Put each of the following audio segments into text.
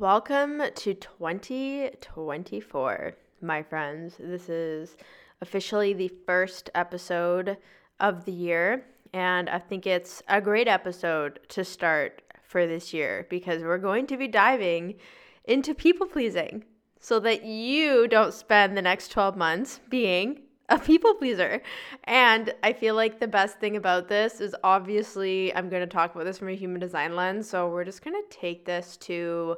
Welcome to 2024, my friends. This is officially the first episode of the year, and I think it's a great episode to start for this year because we're going to be diving into people pleasing so that you don't spend the next 12 months being a people pleaser. And I feel like the best thing about this is obviously I'm going to talk about this from a human design lens. So we're just going to take this to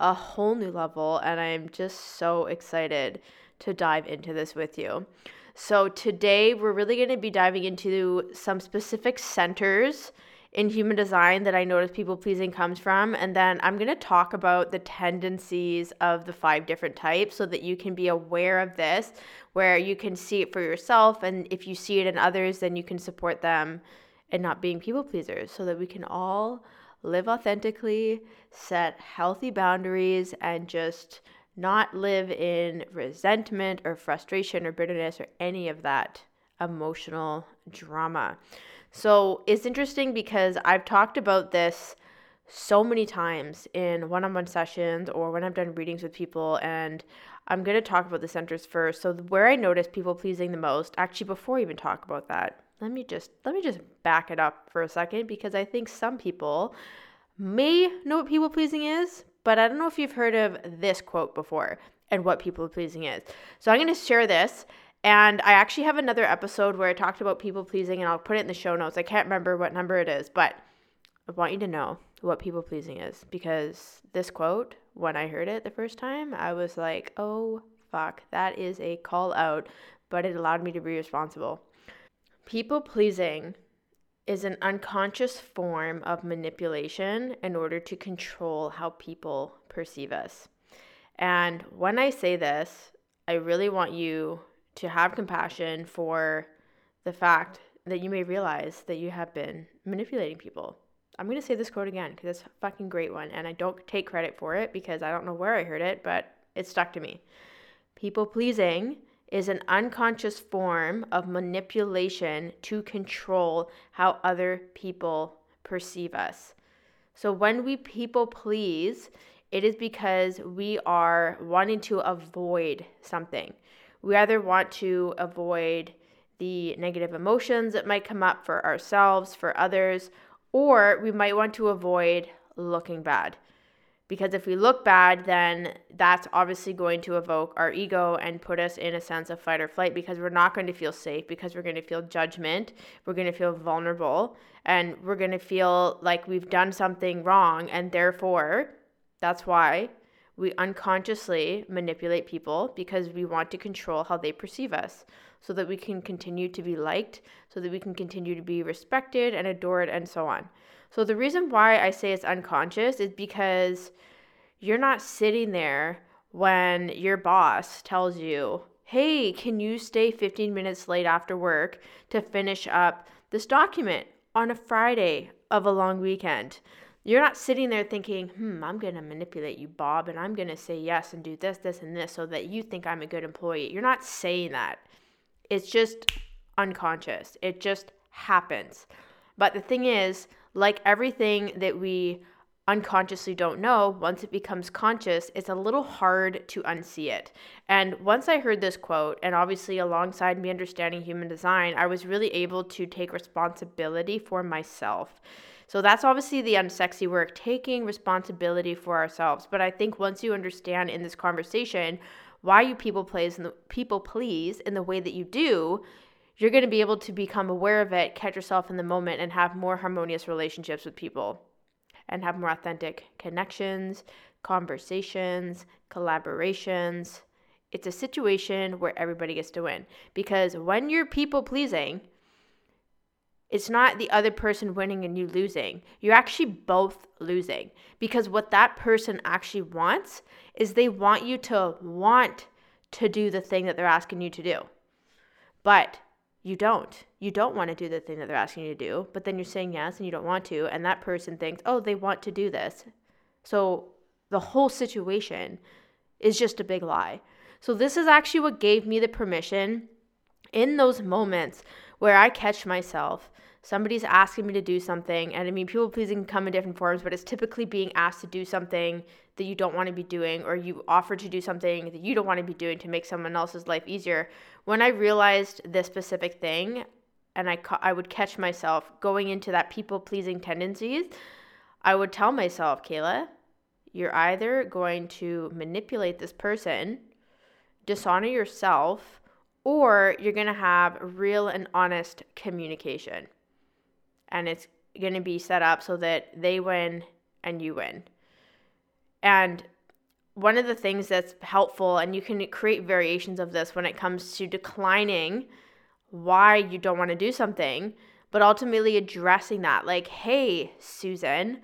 a whole new level. And I'm just so excited to dive into this with you. So today we're really going to be diving into some specific centers in human design that I notice people pleasing comes from. And then I'm going to talk about the tendencies of the five different types so that you can be aware of this, where you can see it for yourself. And if you see it in others, then you can support them and not being people pleasers so that we can all live authentically, set healthy boundaries, and just not live in resentment or frustration or bitterness or any of that emotional drama. So it's interesting because I've talked about this so many times in one on one sessions or when I've done readings with people. And I'm going to talk about the centers first. So, where I notice people pleasing the most, actually, before I even talk about that, let me just let me just back it up for a second because I think some people may know what people pleasing is, but I don't know if you've heard of this quote before and what people pleasing is. So I'm going to share this and I actually have another episode where I talked about people pleasing, and I'll put it in the show notes. I can't remember what number it is, but I want you to know what people pleasing is because this quote, when I heard it the first time, I was like, oh, fuck, that is a call out, but it allowed me to be responsible. People pleasing is an unconscious form of manipulation in order to control how people perceive us. And when I say this, I really want you to have compassion for the fact that you may realize that you have been manipulating people. I'm going to say this quote again because it's a fucking great one. And I don't take credit for it because I don't know where I heard it, but it stuck to me. People pleasing is an unconscious form of manipulation to control how other people perceive us. So when we people please, it is because we are wanting to avoid something. We either want to avoid the negative emotions that might come up for ourselves, for others, or we might want to avoid looking bad. Because if we look bad, then that's obviously going to evoke our ego and put us in a sense of fight or flight because we're not going to feel safe, because we're going to feel judgment, we're going to feel vulnerable, and we're going to feel like we've done something wrong. And therefore, that's why we unconsciously manipulate people because we want to control how they perceive us so that we can continue to be liked, so that we can continue to be respected and adored, and so on. So, the reason why I say it's unconscious is because you're not sitting there when your boss tells you, hey, can you stay 15 minutes late after work to finish up this document on a Friday of a long weekend? You're not sitting there thinking, hmm, I'm going to manipulate you, Bob, and I'm going to say yes and do this, this, and this so that you think I'm a good employee. You're not saying that. It's just unconscious. It just happens. But the thing is, like everything that we unconsciously don't know, once it becomes conscious, it's a little hard to unsee it. And once I heard this quote, and obviously alongside me understanding human design, I was really able to take responsibility for myself. So that's obviously the um, unsexy work, taking responsibility for ourselves. But I think once you understand in this conversation why you people please and the people please in the way that you do, you're going to be able to become aware of it, catch yourself in the moment, and have more harmonious relationships with people and have more authentic connections, conversations, collaborations. It's a situation where everybody gets to win. Because when you're people pleasing, It's not the other person winning and you losing. You're actually both losing because what that person actually wants is they want you to want to do the thing that they're asking you to do. But you don't. You don't want to do the thing that they're asking you to do, but then you're saying yes and you don't want to. And that person thinks, oh, they want to do this. So the whole situation is just a big lie. So this is actually what gave me the permission in those moments where I catch myself somebody's asking me to do something and i mean people pleasing can come in different forms but it's typically being asked to do something that you don't want to be doing or you offer to do something that you don't want to be doing to make someone else's life easier. When i realized this specific thing and i ca- i would catch myself going into that people pleasing tendencies i would tell myself Kehla you're either going to manipulate this person dishonor yourself or you're going to have real and honest communication and it's going to be set up so that they win and you win. And one of the things that's helpful, and you can create variations of this when it comes to declining why you don't want to do something, but ultimately addressing that. Like, hey, Susan,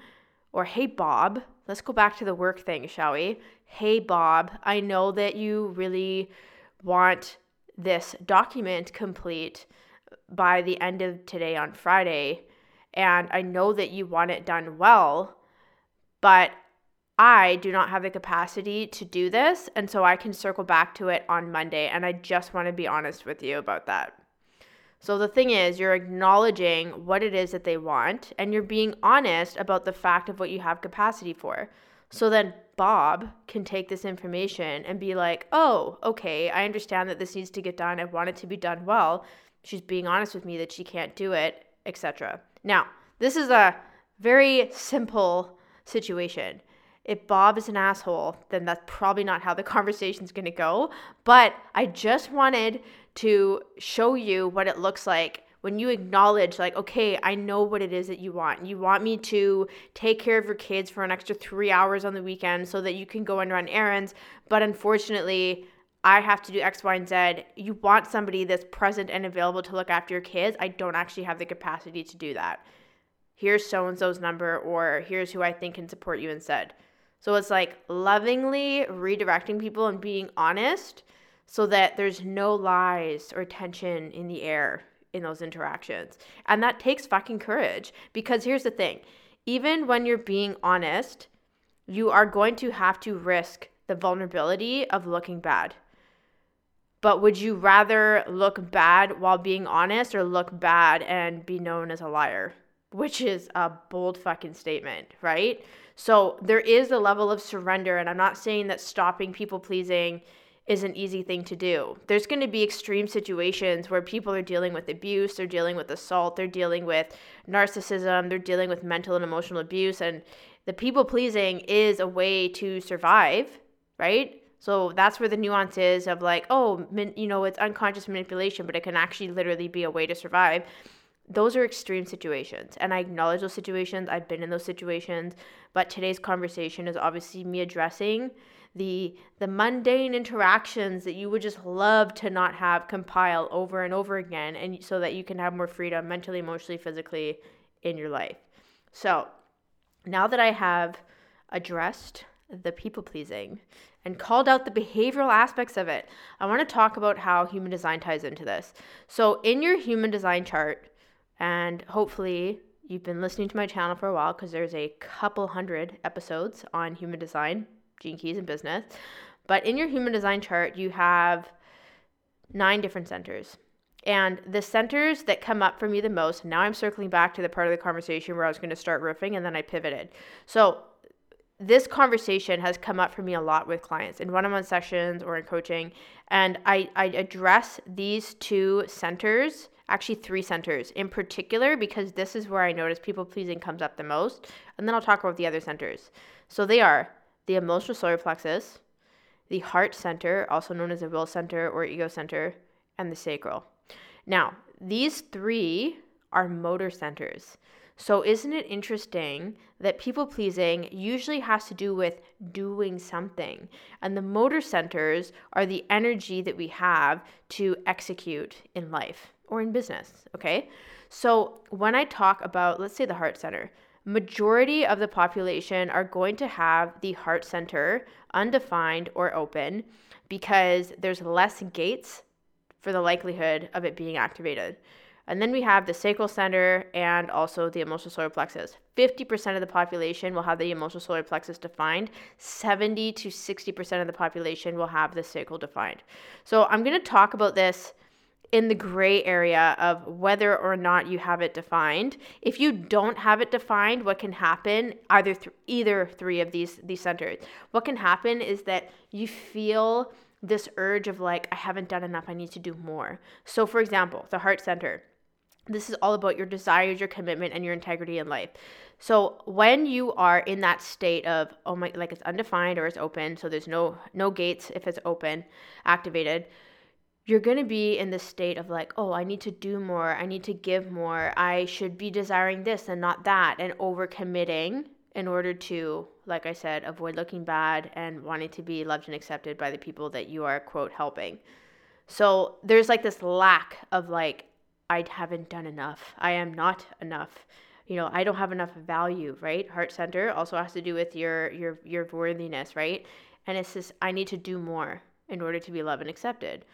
or hey, Bob, let's go back to the work thing, shall we? Hey, Bob, I know that you really want this document complete by the end of today on Friday and I know that you want it done well, but I do not have the capacity to do this. And so I can circle back to it on Monday. And I just want to be honest with you about that. So the thing is, you're acknowledging what it is that they want and you're being honest about the fact of what you have capacity for. So then Bob can take this information and be like, oh, okay, I understand that this needs to get done. I want it to be done well. She's being honest with me that she can't do it, etc. Now, this is a very simple situation. If Bob is an asshole, then that's probably not how the conversation is going to go. But I just wanted to show you what it looks like when you acknowledge, like, okay, I know what it is that you want. You want me to take care of your kids for an extra three hours on the weekend so that you can go and run errands. But unfortunately, I have to do X, Y, and Z. You want somebody that's present and available to look after your kids. I don't actually have the capacity to do that. Here's so and so's number, or here's who I think can support you instead. So it's like lovingly redirecting people and being honest so that there's no lies or tension in the air in those interactions. And that takes fucking courage because here's the thing even when you're being honest, you are going to have to risk the vulnerability of looking bad. But would you rather look bad while being honest or look bad and be known as a liar? Which is a bold fucking statement, right? So there is a level of surrender. And I'm not saying that stopping people pleasing is an easy thing to do. There's going to be extreme situations where people are dealing with abuse, they're dealing with assault, they're dealing with narcissism, they're dealing with mental and emotional abuse. And the people pleasing is a way to survive, right? So that's where the nuance is of like, oh, you know, it's unconscious manipulation, but it can actually literally be a way to survive. Those are extreme situations, and I acknowledge those situations. I've been in those situations, but today's conversation is obviously me addressing the the mundane interactions that you would just love to not have compile over and over again and so that you can have more freedom mentally emotionally physically in your life so now that i have addressed the people pleasing and called out the behavioral aspects of it. I want to talk about how human design ties into this. So, in your human design chart, and hopefully you've been listening to my channel for a while because there's a couple hundred episodes on human design, gene keys, in business. But in your human design chart, you have nine different centers. And the centers that come up for me the most, now I'm circling back to the part of the conversation where I was going to start riffing and then I pivoted. So this conversation has come up for me a lot with clients in one-on-one sessions or in coaching and I, I address these two centers actually three centers in particular because this is where i notice people pleasing comes up the most and then i'll talk about the other centers so they are the emotional solar plexus the heart center also known as the will center or ego center and the sacral now these three are motor centers so, isn't it interesting that people pleasing usually has to do with doing something? And the motor centers are the energy that we have to execute in life or in business. Okay. So when I talk about, let's say, the heart center, majority of the population are going to have the heart center undefined or open because there's less gates for the likelihood of it being activated. And then we have the sacral center and also the emotional solar plexus. 50% of the population will have the emotional solar plexus defined. 70 to 60% of the population will have the sacral defined. So I'm going to talk about this in the gray area of whether or not you have it defined. If you don't have it defined, what can happen either th- either three of these these centers. What can happen is that you feel this urge of like I haven't done enough, I need to do more. So for example, the heart center this is all about your desires, your commitment, and your integrity in life. So when you are in that state of oh my, like it's undefined or it's open, so there's no no gates if it's open, activated. You're gonna be in the state of like, oh, I need to do more, I need to give more, I should be desiring this and not that, and overcommitting in order to, like I said, avoid looking bad and wanting to be loved and accepted by the people that you are quote helping. So there's like this lack of like I haven't done enough. I am not enough. You know, I don't have enough value, right? Heart center also has to do with your your your worthiness, right? And it's just I need to do more in order to be loved and accepted.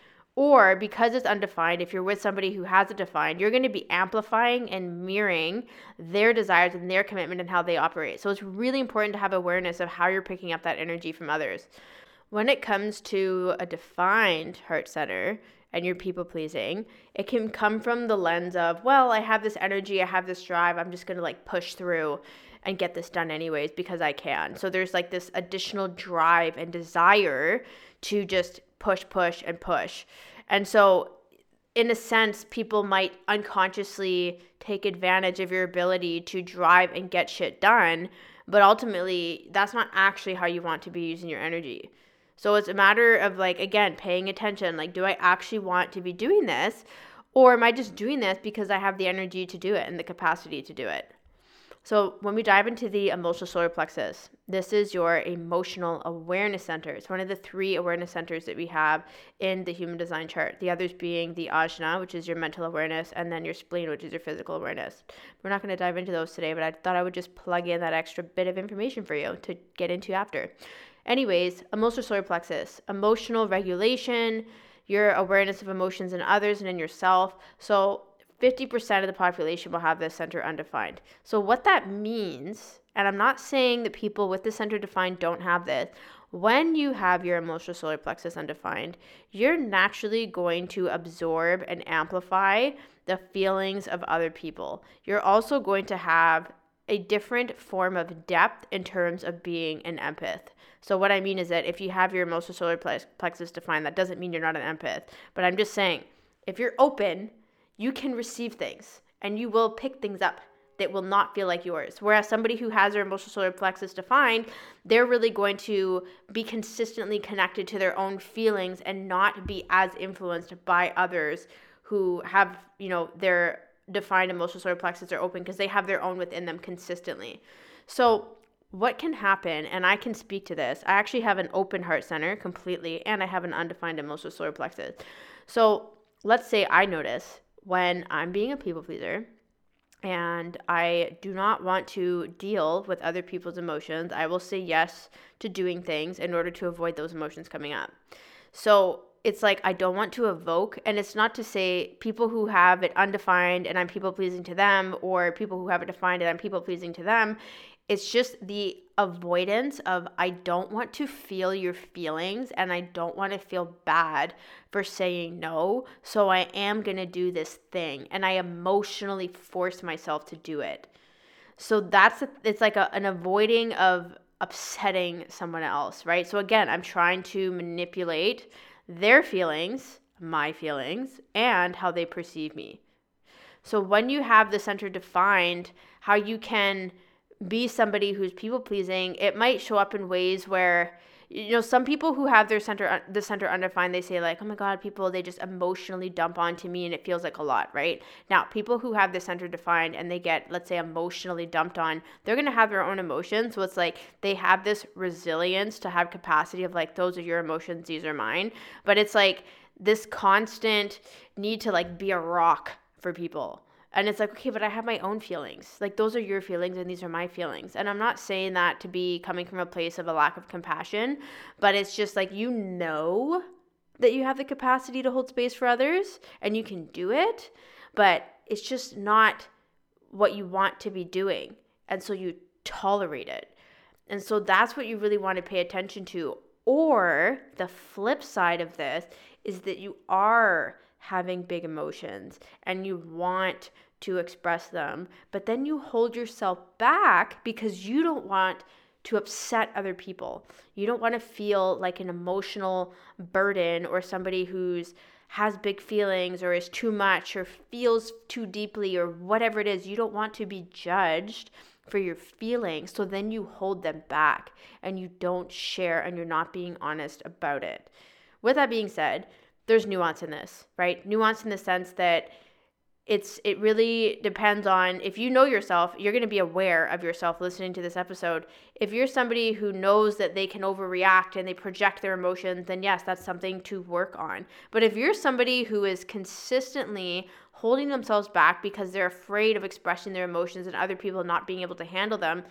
Or because it's undefined, if you're with somebody who has it defined, you're going to be amplifying and mirroring their desires and their commitment and how they operate. So it's really important to have awareness of how you're picking up that energy from others. When it comes to a defined heart center, and you're people pleasing, it can come from the lens of, well, I have this energy, I have this drive, I'm just gonna like push through and get this done anyways because I can. So there's like this additional drive and desire to just push, push, and push. And so, in a sense, people might unconsciously take advantage of your ability to drive and get shit done, but ultimately, that's not actually how you want to be using your energy. So it's a matter of like again paying attention like do I actually want to be doing this or am I just doing this because I have the energy to do it and the capacity to do it? So when we dive into the emotional solar plexus, this is your emotional awareness center. It's one of the three awareness centers that we have in the human design chart. The others being the ajna, which is your mental awareness, and then your spleen, which is your physical awareness. We're not going to dive into those today, but I thought I would just plug in that extra bit of information for you to get into after. Anyways, emotional solar plexus, emotional regulation, your awareness of emotions in others and in yourself. So 50% of the population will have this center undefined. So what that means, and I'm not saying that people with the center defined don't have this. When you have your emotional solar plexus undefined, you're naturally going to absorb and amplify the feelings of other people. You're also going to have a different form of depth in terms of being an empath. So what I mean is that if you have your emotional solar plexus defined, that doesn't mean you're not an empath. But I'm just saying, if you're open, you can receive things and you will pick things up that will not feel like yours. Whereas somebody who has their emotional solar plexus defined, they're really going to be consistently connected to their own feelings and not be as influenced by others who have, you know, their defined emotional solar plexus are open because they have their own within them consistently. So what can happen, and I can speak to this. I actually have an open heart center completely, and I have an undefined emotional solar plexus. So let's say I notice when I'm being a people pleaser and I do not want to deal with other people's emotions, I will say yes to doing things in order to avoid those emotions coming up. So it's like I don't want to evoke, and it's not to say people who have it undefined and I'm people pleasing to them, or people who have it defined and I'm people pleasing to them. It's just the avoidance of I don't want to feel your feelings and I don't want to feel bad for saying no. So I am going to do this thing and I emotionally force myself to do it. So that's it's like a, an avoiding of upsetting someone else, right? So again, I'm trying to manipulate their feelings, my feelings, and how they perceive me. So when you have the center defined, how you can be somebody who's people pleasing, it might show up in ways where you know some people who have their center uh, the center undefined they say like oh my god people they just emotionally dump onto me and it feels like a lot right? Now people who have the center defined and they get let's say emotionally dumped on they're going to have their own emotions. So it's like they have this resilience to have capacity of like those are your emotions these are mine. But it's like this constant need to like be a rock for people. And it's like, okay, but I have my own feelings. Like, those are your feelings, and these are my feelings. And I'm not saying that to be coming from a place of a lack of compassion, but it's just like you know that you have the capacity to hold space for others and you can do it, but it's just not what you want to be doing. And so you tolerate it. And so that's what you really want to pay attention to. Or the flip side of this is that you are having big emotions and you want to express them, but then you hold yourself back because you don't want to upset other people. You don't want to feel like an emotional burden or somebody who's has big feelings or is too much or feels too deeply or whatever it is. You don't want to be judged for your feelings. So then you hold them back and you don't share and you're not being honest about it. With that being said, there's nuance in this, right? Nuance in the sense that it's it really depends on if you know yourself you're going to be aware of yourself listening to this episode if you're somebody who knows that they can overreact and they project their emotions then yes that's something to work on but if you're somebody who is consistently holding themselves back because they're afraid of expressing their emotions and other people not being able to handle them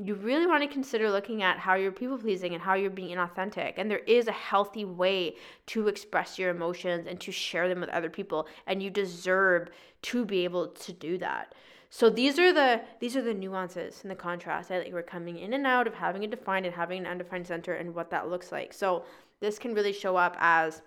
you really want to consider looking at how you're people pleasing and how you're being inauthentic. And there is a healthy way to express your emotions and to share them with other people. And you deserve to be able to do that. So these are the these are the nuances and the contrast. that like we're coming in and out of having a defined and having an undefined center and what that looks like. So this can really show up as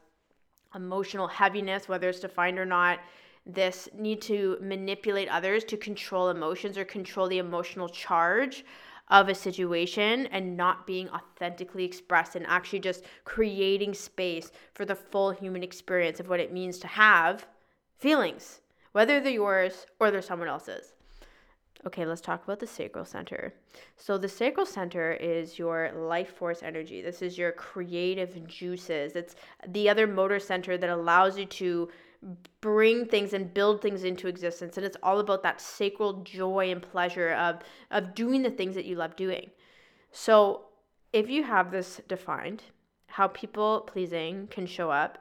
emotional heaviness, whether it's defined or not. This need to manipulate others to control emotions or control the emotional charge of a situation and not being authentically expressed and actually just creating space for the full human experience of what it means to have feelings, whether they're yours or they're someone else's. Okay, let's talk about the sacral center. So, the sacral center is your life force energy. This is your creative juices. It's the other motor center that allows you to bring things and build things into existence. And it's all about that sacral joy and pleasure of of doing the things that you love doing. So if you have this defined how people pleasing can show up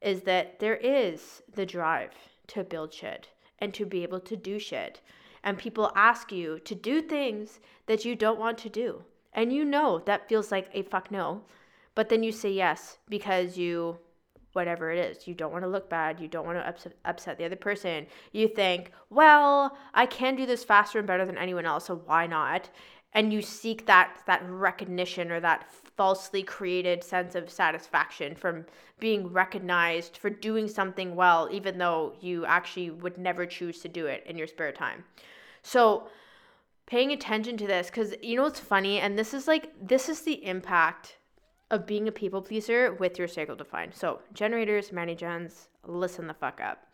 is that there is the drive to build shit and to be able to do shit. And people ask you to do things that you don't want to do. And you know that feels like a fuck no. But then you say yes because you whatever it is. You don't want to look bad. You don't want to upset, upset the other person. You think, well, I can do this faster and better than anyone else, so why not? And you seek that that recognition or that falsely created sense of satisfaction from being recognized for doing something well, even though you actually would never choose to do it in your spare time. So paying attention to this because you know what's funny and this is like this is the impact of being a people pleaser with your sacral defined. So, generators, many gens, listen the fuck up.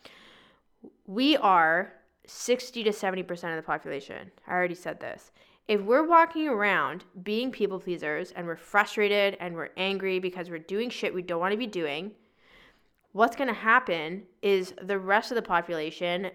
We are 60 to 70% of the population. I already said this. If we're walking around being people pleasers and we're frustrated and we're angry because we're doing shit we don't want to be doing, what's going to happen is the rest of the population,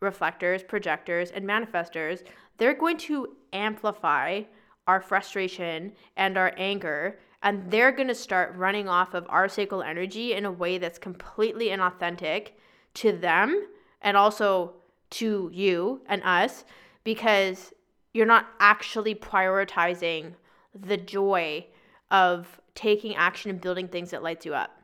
reflectors, projectors, and manifestors, they're going to amplify our frustration and our anger and they're going to start running off of our sacral energy in a way that's completely inauthentic to them and also to you and us because you're not actually prioritizing the joy of taking action and building things that lights you up.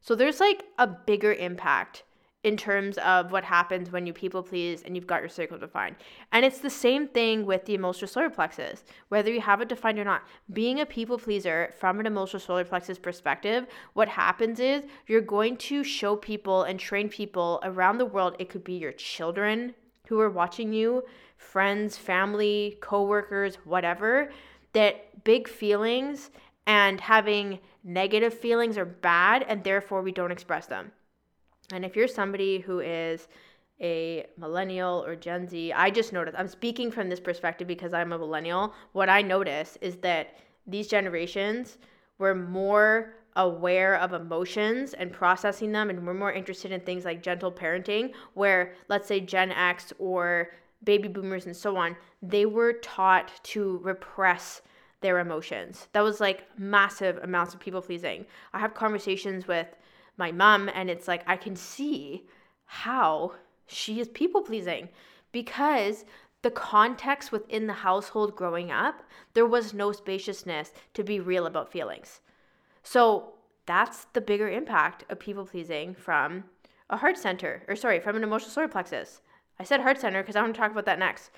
So there's like a bigger impact in terms of what happens when you people please and you've got your sacral defined. And it's the same thing with the emotional solar plexus, whether you have it defined or not. Being a people pleaser from an emotional solar plexus perspective, what happens is you're going to show people and train people around the world. It could be your children who are watching you, friends, family, coworkers, whatever, that big feelings and having negative feelings are bad and therefore we don't express them and if you're somebody who is a millennial or Gen Z, I just noticed, I'm speaking from this perspective because I'm a millennial. What I notice is that these generations were more aware of emotions and processing them, and we're more interested in things like gentle parenting, where let's say Gen X or baby boomers and so on, they were taught to repress their emotions. That was like massive amounts of people pleasing. I have conversations with my mom and it's like I can see how she is people pleasing because the context within the household growing up, there was no spaciousness to be real about feelings. So that's the bigger impact of people pleasing from a heart center, or sorry, from an emotional solar plexus. I said heart center because I want to talk about that next.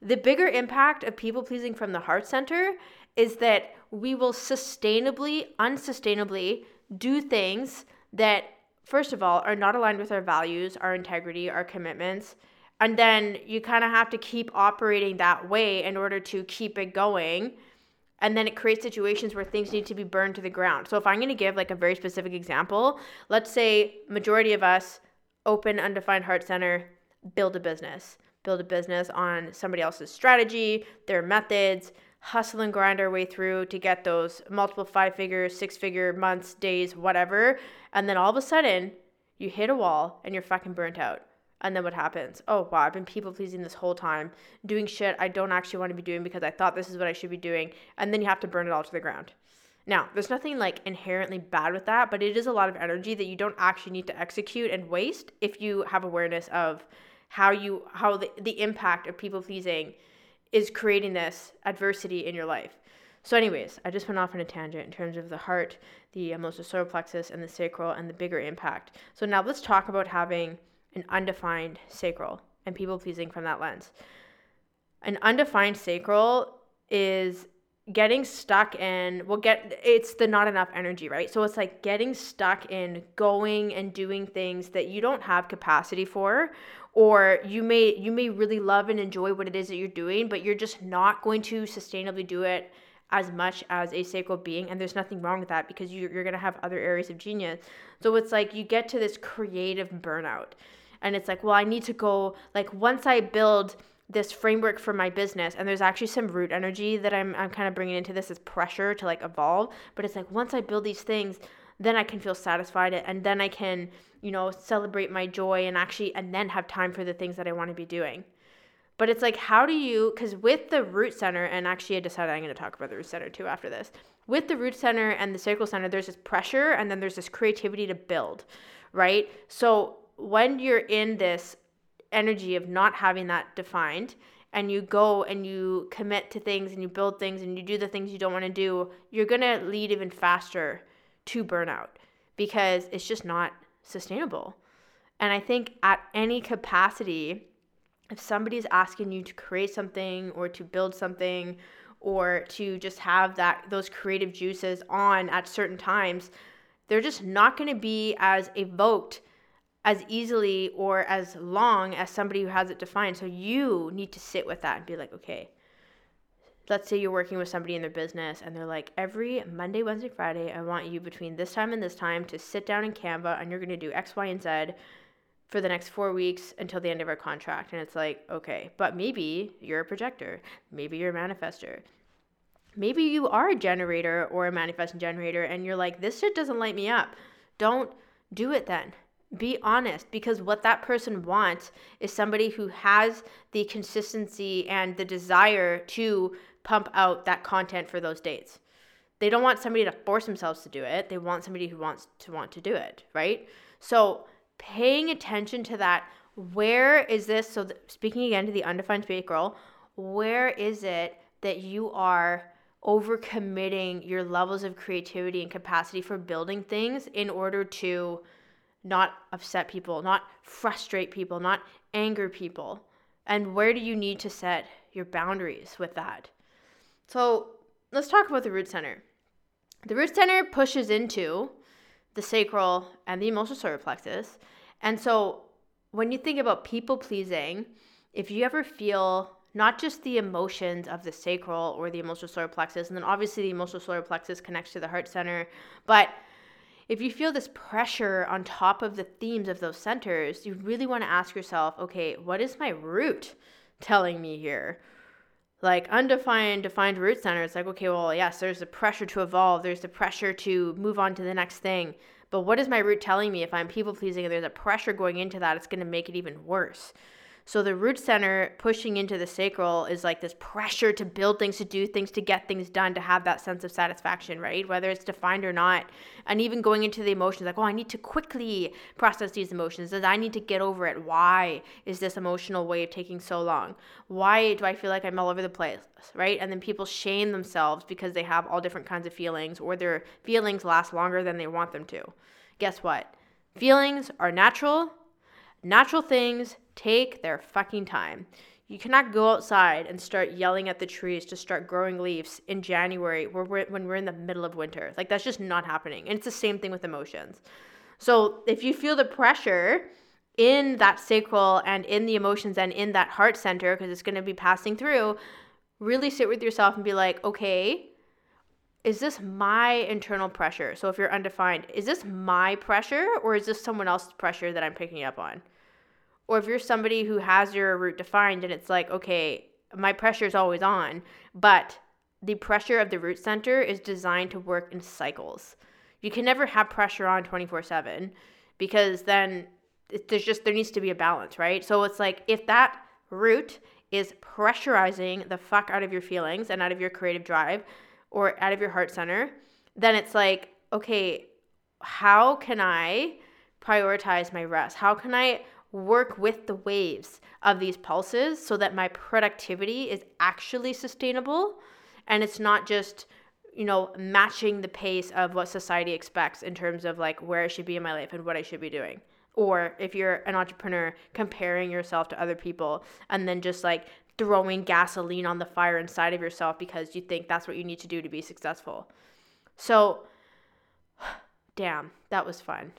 The bigger impact of people pleasing from the heart center is that we will sustainably, unsustainably do things that, first of all, are not aligned with our values, our integrity, our commitments. And then you kind of have to keep operating that way in order to keep it going. And then it creates situations where things need to be burned to the ground. So if I'm going to give like a very specific example, let's say majority of us open undefined heart center, build a business, build a business on somebody else's strategy, their methods, hustle and grind our way through to get those multiple five figure, six figure months, days, whatever. And then all of a sudden, you hit a wall and you're fucking burnt out. And then what happens? Oh, wow, I've been people pleasing this whole time, doing shit I don't actually want to be doing because I thought this is what I should be doing. And then you have to burn it all to the ground. Now, there's nothing like inherently bad with that, but it is a lot of energy that you don't actually need to execute and waste if you have awareness of how you how the, the impact of people pleasing is creating this adversity in your life. So, anyways, I just went off on a tangent in terms of the heart, the emotional solar plexus, and the sacral, and the bigger impact. So now let's talk about having an undefined sacral and people pleasing from that lens. An undefined sacral is getting stuck in well get it's the not enough energy right? So it's like getting stuck in going and doing things that you don't have capacity for or you may you may really love and enjoy what it is that you're doing but you're just not going to sustainably do it as much as a sacral being and there's nothing wrong with that because you're, you're going to have other areas of genius. So it's like you get to this creative burnout and it's like well i need to go like once i build this framework for my business and there's actually some root energy that I'm, I'm kind of bringing into this as pressure to like evolve but it's like once i build these things then i can feel satisfied and then i can you know celebrate my joy and actually and then have time for the things that i want to be doing. But it's like how do you because with the root center and actually i decided i'm going to talk about the root center too after this. With the root center and the sacral center there's this pressure and then there's this creativity to build right? So when you're in this energy of not having that defined and you go and you commit to things and you build things and you do the things you don't want to do, you're going to lead even faster to burnout because it's just not sustainable. And I think at any capacity, if somebody's asking you to create something or to build something or to just have that those creative juices on at certain times, they're just not going to be as evoked as easily or as long as somebody who has it defined. So you need to sit with that and be like, okay, let's say you're working with somebody in their business and they're like, every Monday, Wednesday, Friday, I want you between this time and this time to sit down in Canva and you're going to do X, Y, and Z for the next four weeks until the end of our contract. And it's like, okay, but maybe you're a projector, maybe you're a manifester. Maybe you are a generator or a manifesting generator, and you're like, this shit doesn't light me up. Don't do it then be honest because what that person wants is somebody who has the consistency and the desire to pump out that content for those dates. They don't want somebody to force themselves to do it. They want somebody who wants to want to do it, right? So, paying attention to that where is this so speaking again to the undefined sacral, where is it that you are overcommitting your levels of creativity and capacity for building things in order to not upset people, not frustrate people, not anger people? And where do you need to set your boundaries with that? So let's talk about the root center. The root center pushes into the sacral and the emotional solar plexus. And so when you think about people pleasing, if you ever feel not just the emotions of the sacral or the emotional solar plexus, and then obviously the emotional solar plexus connects to the heart center, but if you feel this pressure on top of the themes of those centers, you really want to ask yourself, okay, what is my root telling me here? Like undefined, defined root center, it's like, okay, well, yes, there's the pressure to evolve, there's the pressure to move on to the next thing. But what is my root telling me if I'm people pleasing and there's a pressure going into that, it's going to make it even worse. So the root center pushing into the sacral is like this pressure to build things, to do things, to get things done, to have that sense of satisfaction, right? Whether it's defined or not. And even going into the emotions, like, oh, I need to quickly process these emotions. I need to get over it? Why is this emotional wave taking so long? Why do I feel like I'm all over the place, right? And then people shame themselves because they have all different kinds of feelings or their feelings last longer than they want them to. Guess what? Feelings are natural. Natural things take their fucking time. You cannot go outside and start yelling at the trees to start growing leaves in January when we're in the middle of winter. Like, that's just not happening. And it's the same thing with emotions. So, if you feel the pressure in that sacral and in the emotions and in that heart center, because it's going to be passing through, really sit with yourself and be like, okay, is this my internal pressure? So if you're undefined, is this my pressure or is this someone else's pressure that I'm picking up on? Or if you're somebody who has your root defined and it's like, okay, my pressure is always on, but the pressure of the root center is designed to work in cycles. You can never have pressure on 24 7 because then there's just, there needs to be a balance, right? So it's like if that root is pressurizing the fuck out of your feelings and out of your creative drive, or out of your heart center, then it's like, okay, how can I prioritize my rest? How can I work with the waves of these pulses so that my productivity is actually sustainable and it's not just you know matching the pace of what society expects in terms of like where I should be in my life and what I should be doing or if you're an entrepreneur comparing yourself to other people and then just like throwing gasoline on the fire inside of yourself because you think that's what you need to do to be successful. So, damn, that was fun.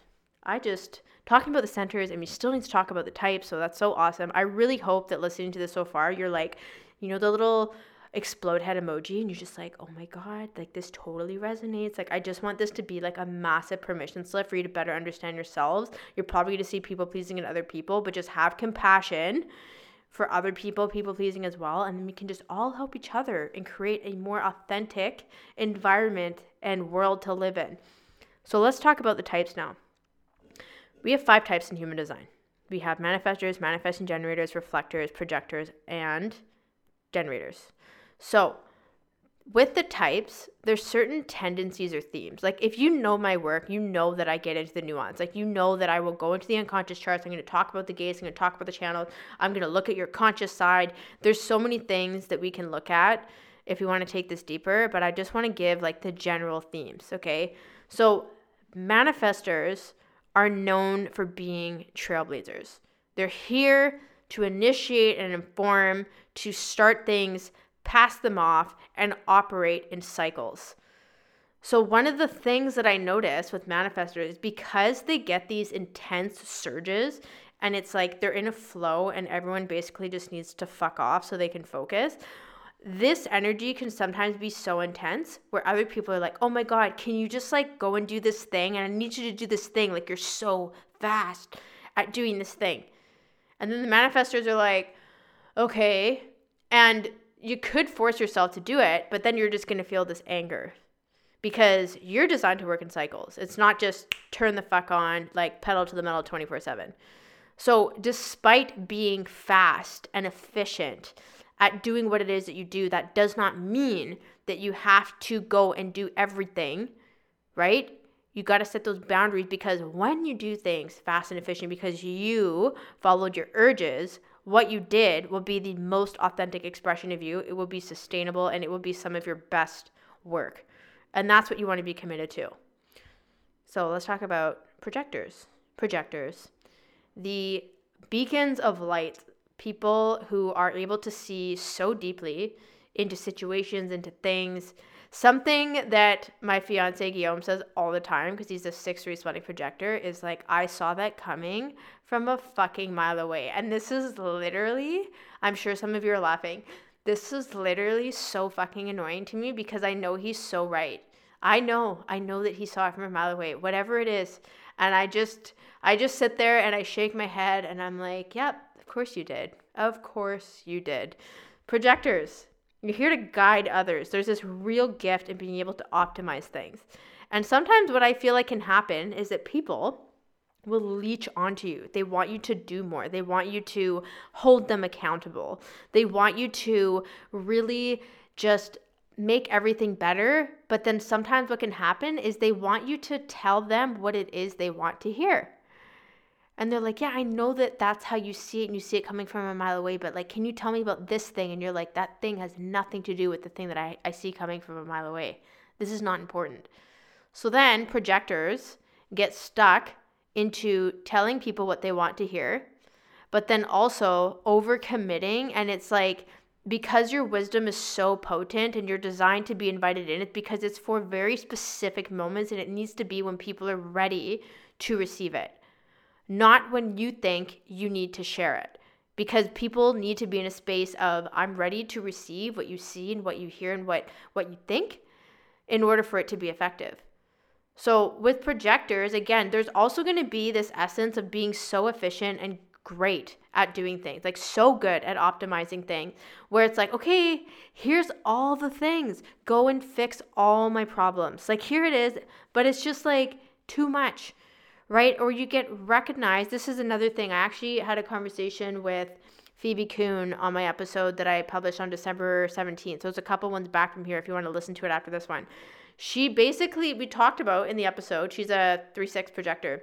I just talking about the centers and we still need to talk about the types, so that's so awesome. I really hope that listening to this so far, you're like, you know, the little explode head emoji and you're just like, oh my God, like this totally resonates. Like, I just want this to be like a massive permission slip for you to better understand yourselves. You're probably going to see people pleasing in other people, but just have compassion for other people, people pleasing as well. And then we can just all help each other and create a more authentic environment and world to live in. So let's talk about the types now. We have five types in human design we have manifestors, manifesting generators, reflectors, projectors, and generators. So, with the types, there's certain tendencies or themes. Like if you know my work, you know that I get into the nuance. Like you know that I will go into the unconscious charts. I'm going to talk about the gates. I'm going to talk about the channels. I'm going to look at your conscious side. There's so many things that we can look at if we want to take this deeper, but I just want to give like the general themes, okay? So manifestors are known for being trailblazers. They're here to initiate and inform, to start things pass them off, and operate in cycles. So, one of the things that I notice with manifestors is because they get these intense surges and it's like they're in a flow and everyone basically just needs to fuck off so they can focus. This energy can sometimes be so intense where other people are like, oh my God, can you just like go and do this thing? And I need you to do this thing. Like, you're so fast at doing this thing. And then the manifestors are like, okay. And you could force yourself to do it, but then you're just going to feel this anger because you're designed to work in cycles. It's not just turn the fuck on, like pedal to the metal 24 7. So, despite being fast and efficient at doing what it is that you do, that does not mean that you have to go and do everything, right? You got to set those boundaries because when you do things fast and efficient because you followed your urges, what you did will be the most authentic expression of you. It will be sustainable and it will be some of your best work. And that's what you want to be committed to. So let's talk about projectors. Projectors. The beacons of light, people who are able to see so deeply into situations, into things. Something that my fiance Guillaume says all the time because he's a six responding projector is like, I saw that coming from a fucking mile away. And this is literally, I'm sure some of you are laughing. This is literally so fucking annoying to me because I know he's so right. I know, I know that he saw it from a mile away, whatever it is. And I just, I just sit there and I shake my head and I'm like, yep, course you did. Of course you did. Projectors, you're here to guide others. There's this real gift in being able to optimize things. And sometimes what I feel like can happen is that people will leech onto you. They want you to do more. They want you to hold them accountable. They want you to really just make everything better. But then sometimes what can happen is they want you to tell them what it is they want to hear. And they're like, Yeah, I know that that's how you see it and you see it coming from a mile away, but like, can you tell me about this thing? And you're like, That thing has nothing to do with the thing that I, I see coming from a mile away. This is not important. So then projectors get stuck into telling people what they want to hear, but then also overcommitting. And it's like, because your wisdom is so potent and you're designed to be invited in, it's because it's for very specific moments and it needs to be when people are ready to receive it, not when you think you need to share it. Because people need to be in a space of, I'm ready to receive what you see and what you hear and what, what you think in order for it to be effective. So, with projectors, again, there's also going to be this essence of being so efficient and great at doing things, like so good at optimizing things, where it's like, okay, here's all the things, go and fix all my problems. Like, here it is, but it's just like too much, right? Or you get recognized. This is another thing. I actually had a conversation with Phoebe Kuhn on my episode that I published on December 17th. So it's a couple ones back from here if you want to listen to it after this one. She basically, we talked about in the episode, she's a 3 6 projector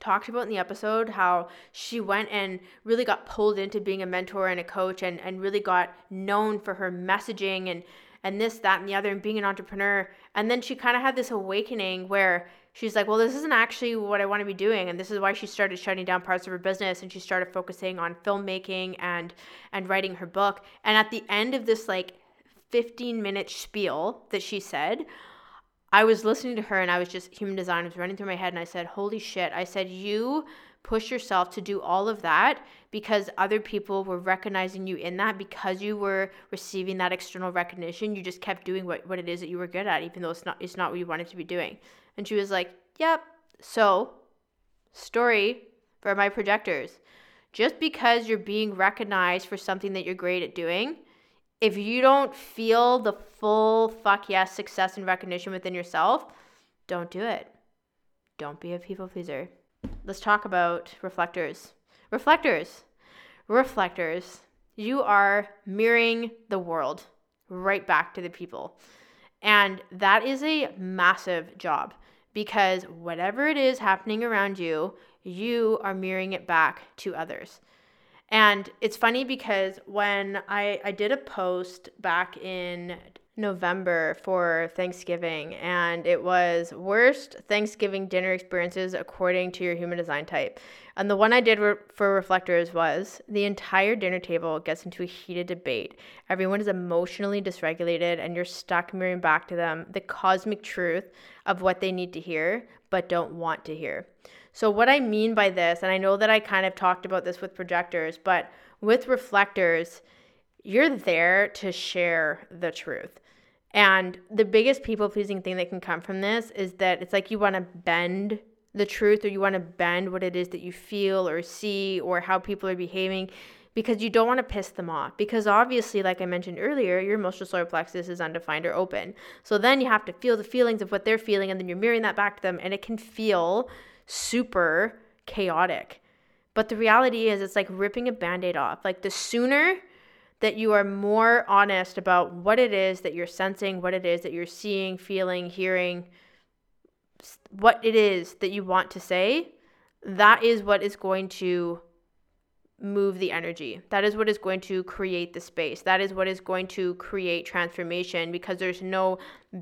talked about in the episode how she went and really got pulled into being a mentor and a coach and, and really got known for her messaging and and this that and the other and being an entrepreneur and then she kind of had this awakening where she's like well this isn't actually what i want to be doing and this is why she started shutting down parts of her business and she started focusing on filmmaking and and writing her book and at the end of this like 15 minute spiel that she said I was listening to her and I was just human design was running through my head and I said, "Holy shit." I said, "You push yourself to do all of that because other people were recognizing you in that because you were receiving that external recognition. You just kept doing what, what it is that you were good at, even though it's not it's not what you wanted to be doing." And she was like, "Yep." So, story for my projectors. Just because you're being recognized for something that you're great at doing if you don't feel the full fuck yes success and recognition within yourself, don't do it. Don't be a people pleaser. Let's talk about reflectors. Reflectors. Reflectors. You are mirroring the world right back to the people. And that is a massive job because whatever it is happening around you, you are mirroring it back to others. And it's funny because when I, I did a post back in November for Thanksgiving, and it was worst Thanksgiving dinner experiences according to your human design type. And the one I did re- for reflectors was the entire dinner table gets into a heated debate. Everyone is emotionally dysregulated, and you're stuck mirroring back to them the cosmic truth of what they need to hear but don't want to hear. So, what I mean by this, and I know that I kind of talked about this with projectors, but with reflectors, you're there to share the truth. And the biggest people pleasing thing that can come from this is that it's like you want to bend the truth or you want to bend what it is that you feel or see or how people are behaving because you don't want to piss them off. Because obviously, like I mentioned earlier, your emotional solar plexus is undefined or open. So then you have to feel the feelings of what they're feeling and then you're mirroring that back to them and it can feel super chaotic. But the reality is, it's like ripping a band aid off. Like the sooner that you are more honest about what it is that you're sensing, what it is that you're seeing, feeling, hearing, what it is that you want to say, that is what is going to move the energy. That is what is going to create the space. That is what is going to create transformation because there's no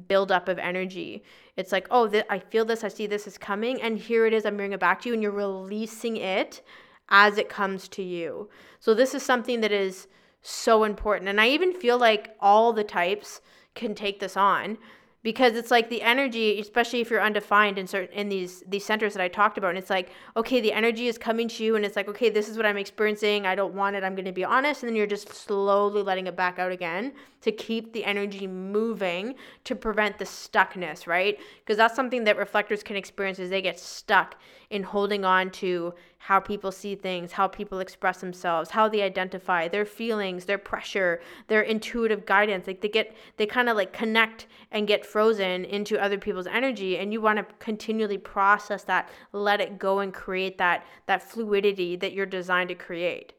buildup of energy. It's like, oh, th- I feel this, I see this is coming, and here it is, I'm bringing it back to you, and you're releasing it as it comes to you. So, this is something that is so important. And I even feel like all the types can take this on because it's like the energy especially if you're undefined in certain in these these centers that i talked about and it's like okay the energy is coming to you and it's like okay this is what i'm experiencing i don't want it i'm going to be honest and then you're just slowly letting it back out again to keep the energy moving to prevent the stuckness right because that's something that reflectors can experience is they get stuck in holding on to how people see things, how people express themselves, how they identify their feelings, their pressure, their intuitive guidance. Like they get, they kind of like connect and get frozen into other people's energy. And you want to continually process that, let it go and create that, that fluidity that you're designed to create.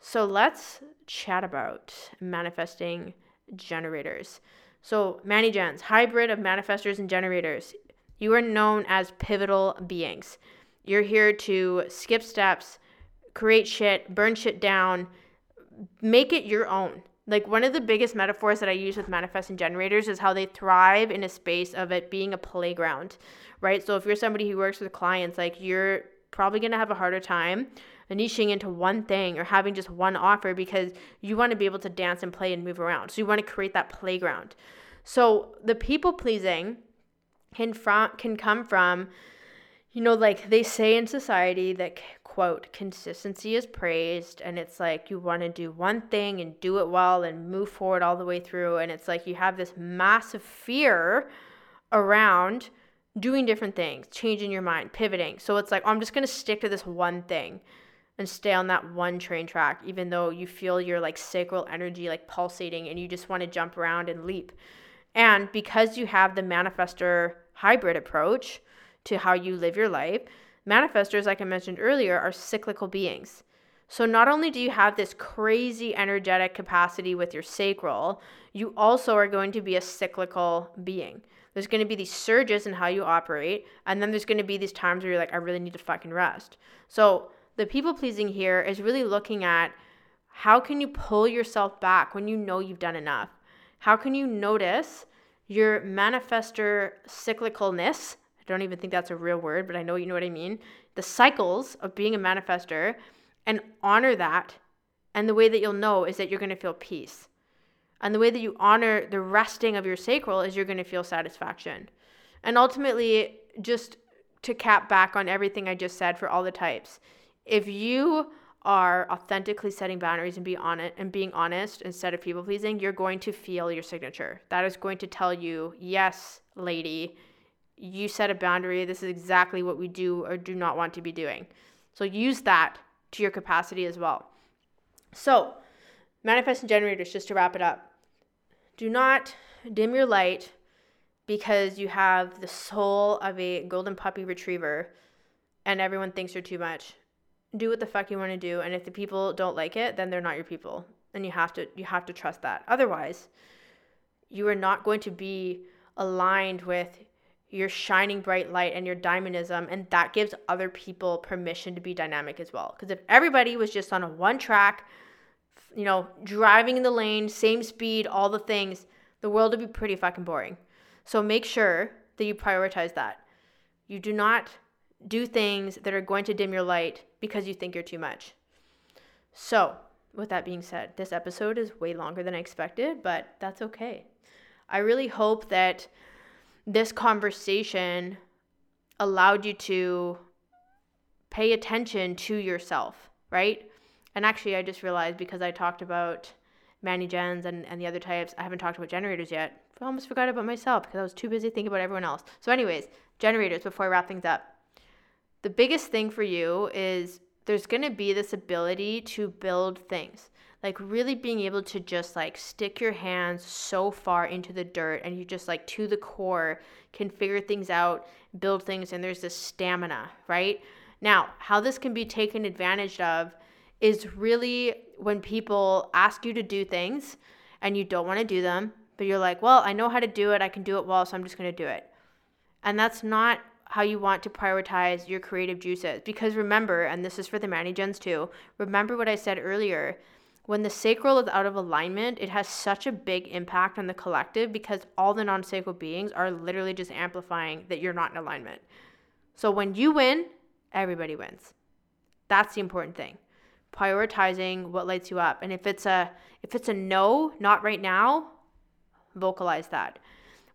So let's chat about manifesting generators. So, Manny Gens, hybrid of manifestors and generators. You are known as pivotal beings. You're here to skip steps, create shit, burn shit down, make it your own. Like one of the biggest metaphors that I use with manifesting generators is how they thrive in a space of it being a playground, right? So if you're somebody who works with clients, like you're probably going to have a harder time niching into one thing or having just one offer because you want to be able to dance and play and move around. So you want to create that playground. So the people pleasing can from can come from you know like they say in society that quote consistency is praised and it's like you want to do one thing and do it well and move forward all the way through and it's like you have this massive fear around doing different things changing your mind pivoting. So it's like oh, i'm just going to stick to this one thing and stay on that one train track even though you feel your like sacral energy like pulsating and you just want to jump around and leap. And because you have the manifestor hybrid approach to how you live your life, manifestors, like I mentioned earlier, are cyclical beings. So not only do you have this crazy energetic capacity with your sacral, you also are going to be a cyclical being. There's going to be these surges in how you operate, and then there's going to be these times where you're like, I really need to fucking rest. So the people pleasing here is really looking at how can you pull yourself back when you know you've done enough? How can you notice your manifestor cyclicalness? I don't even think that's a real word, but I know you know what I mean. The cycles of being a manifestor and honor that. And the way that you'll know is that you're going to feel peace. And the way that you honor the resting of your sacral is you're going to feel satisfaction. And ultimately, just to cap back on everything I just said for all the types, if you are authentically setting boundaries and be on it and being honest instead of people pleasing, you're going to feel your signature. That is going to tell you, yes, lady, you set a boundary. This is exactly what we do or do not want to be doing. So use that to your capacity as well. So, manifesting generators, just to wrap it up, do not dim your light because you have the soul of a golden puppy retriever and everyone thinks you're too much do what the fuck you want to do and if the people don't like it then they're not your people. And you have to you have to trust that. Otherwise you are not going to be aligned with your shining bright light and your diamondism and that gives other people permission to be dynamic as well. Because if everybody was just on a one track you know driving in the lane same speed all the things the world would be pretty fucking boring. So make sure that you prioritize that. You do not do things that are going to dim your light because you think you're too much. So, with that being said, this episode is way longer than I expected, but that's okay. I really hope that this conversation allowed you to pay attention to yourself, right? And actually, I just realized because I talked about Manny Gens and, and the other types, I haven't talked about generators yet. I almost forgot about myself because I was too busy thinking about everyone else. So, anyways, generators, before I wrap things up the biggest thing for you is there's going to be this ability to build things like really being able to just like stick your hands so far into the dirt and you just like to the core can figure things out build things and there's this stamina right? Now how this can be taken advantage of is really when people ask you to do things and you don't want to do them but you're like well i know how to do it i can do it well so i'm just going to do it. And that's not how you want to prioritize your creative juices. Because remember, and this is for the Manny Gens too, remember what I said earlier. When the sacral is out of alignment, it has such a big impact on the collective because all the non sacral beings are literally just amplifying that you're not in alignment. So when you win, everybody wins. That's the important thing. Prioritizing what lights you up. And if it's a if it's a no, not right now, vocalize that.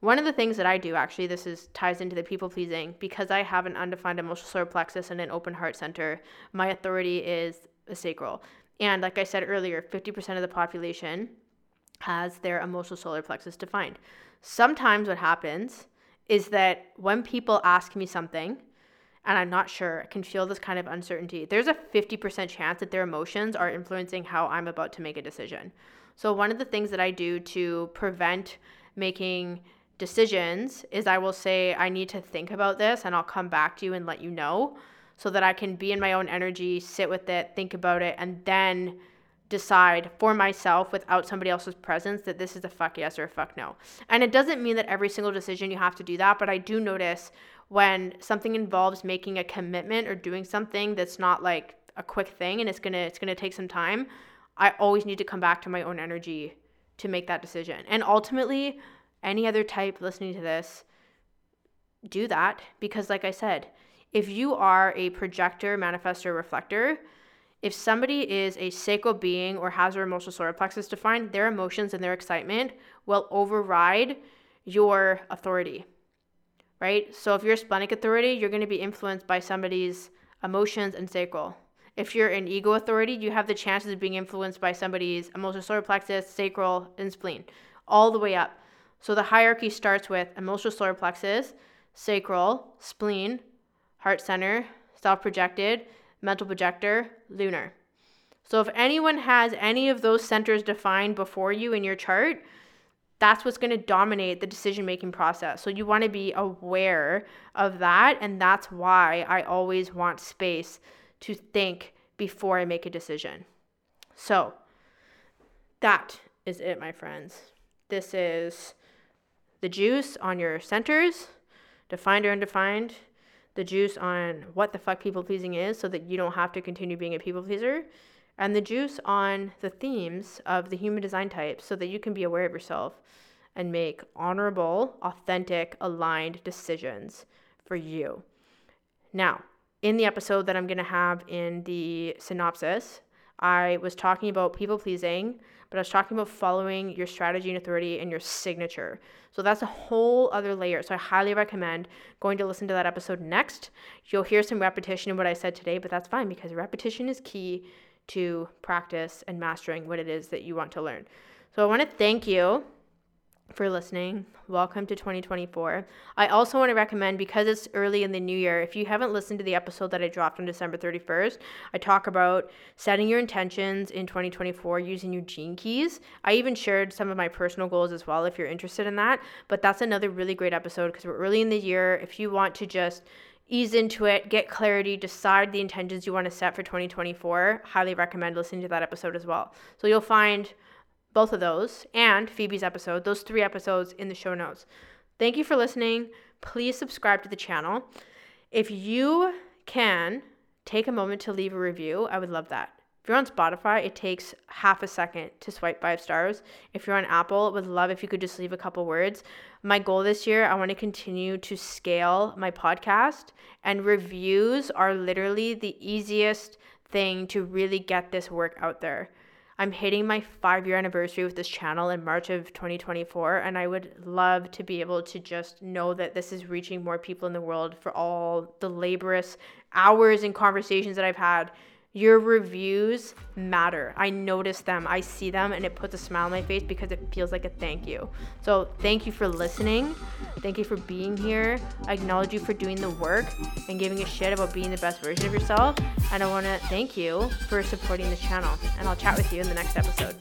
One of the things that I do actually, this is ties into the people pleasing because I have an undefined emotional solar plexus and an open heart center. My authority is a sacral, and like I said earlier, fifty percent of the population has their emotional solar plexus defined. Sometimes what happens is that when people ask me something and I'm not sure, I can feel this kind of uncertainty, there's a 50% chance that their emotions are influencing how I'm about to make a decision. So, one of the things that I do to prevent making decisions is I will say, I need to think about this and I'll come back to you and let you know so that I can be in my own energy, sit with it, think about it, and then decide for myself without somebody else's presence that this is a fuck yes or a fuck no. And it doesn't mean that every single decision you have to do that, but I do notice when something involves making a commitment or doing something that's not like a quick thing and it's going to it's going to take some time, I always need to come back to my own energy to make that decision. And ultimately, any other type listening to this do that because like I said, if you are a projector, manifestor, reflector, if somebody is a sacral being or has their emotional solar plexus defined, their emotions and their excitement will override your authority, right? So if you're a splenic authority, you're going to be influenced by somebody's emotions and sacral. If you're an ego authority, you have the chances of being influenced by somebody's emotional solar plexus, sacral, and spleen, all the way up. So the hierarchy starts with emotional solar plexus, sacral, spleen, heart center, self projected, mental projector, lunar. So if anyone has any of those centers defined before you in your chart, that's what's going to dominate the decision making process. So you want to be aware of that. And that's why I always want space to think before I make a decision. So that is it, my friends. This is the juice on your centers, defined or undefined, the juice on what the fuck people pleasing is so that you don't have to continue being a people pleaser, and the juice on the themes of the human design type so that you can be aware of yourself and make honorable, authentic, aligned decisions for you. Now, in the episode that I'm going to have in the synopsis, I was talking about people pleasing, but I was talking about following your strategy and authority and your signature. So that's a whole other layer. So I highly recommend going to listen to that episode next. You'll hear some repetition in what I said today, but that's fine because repetition is key to practice and mastering what it is that you want to learn. So I want to thank you for listening. Welcome to 2024. I also want to recommend because it's early in the new year, if you haven't listened to the episode that I dropped on December 31st, I talk about setting your intentions in 2024 using your gene keys. I even shared some of my personal goals as well if you're interested in that, but that's another really great episode because we're early in the year. If you want to just ease into it, get clarity, decide the intentions you want to set for 2024, highly recommend listening to that episode as well. So you'll find both of those and Phoebe's episode, those three episodes in the show notes. Thank you for listening. Please subscribe to the channel. If you can take a moment to leave a review, I would love that. If you're on Spotify, it takes half a second to swipe five stars. If you're on Apple, would love if you could just leave a couple words. My goal this year, I want to continue to scale my podcast, and reviews are literally the easiest thing to really get this work out there. I'm hitting my five year anniversary with this channel in March of 2024, and I would love to be able to just know that this is reaching more people in the world for all the laborious hours and conversations that I've had your reviews matter. I notice them, I see them, and it puts a smile on my face because it feels like a thank you. So, thank you for listening. Thank you for being here. I acknowledge you for doing the work and giving a shit about being the best version of yourself. And I want to thank you for supporting this channel. And I'll chat with you in the next episode.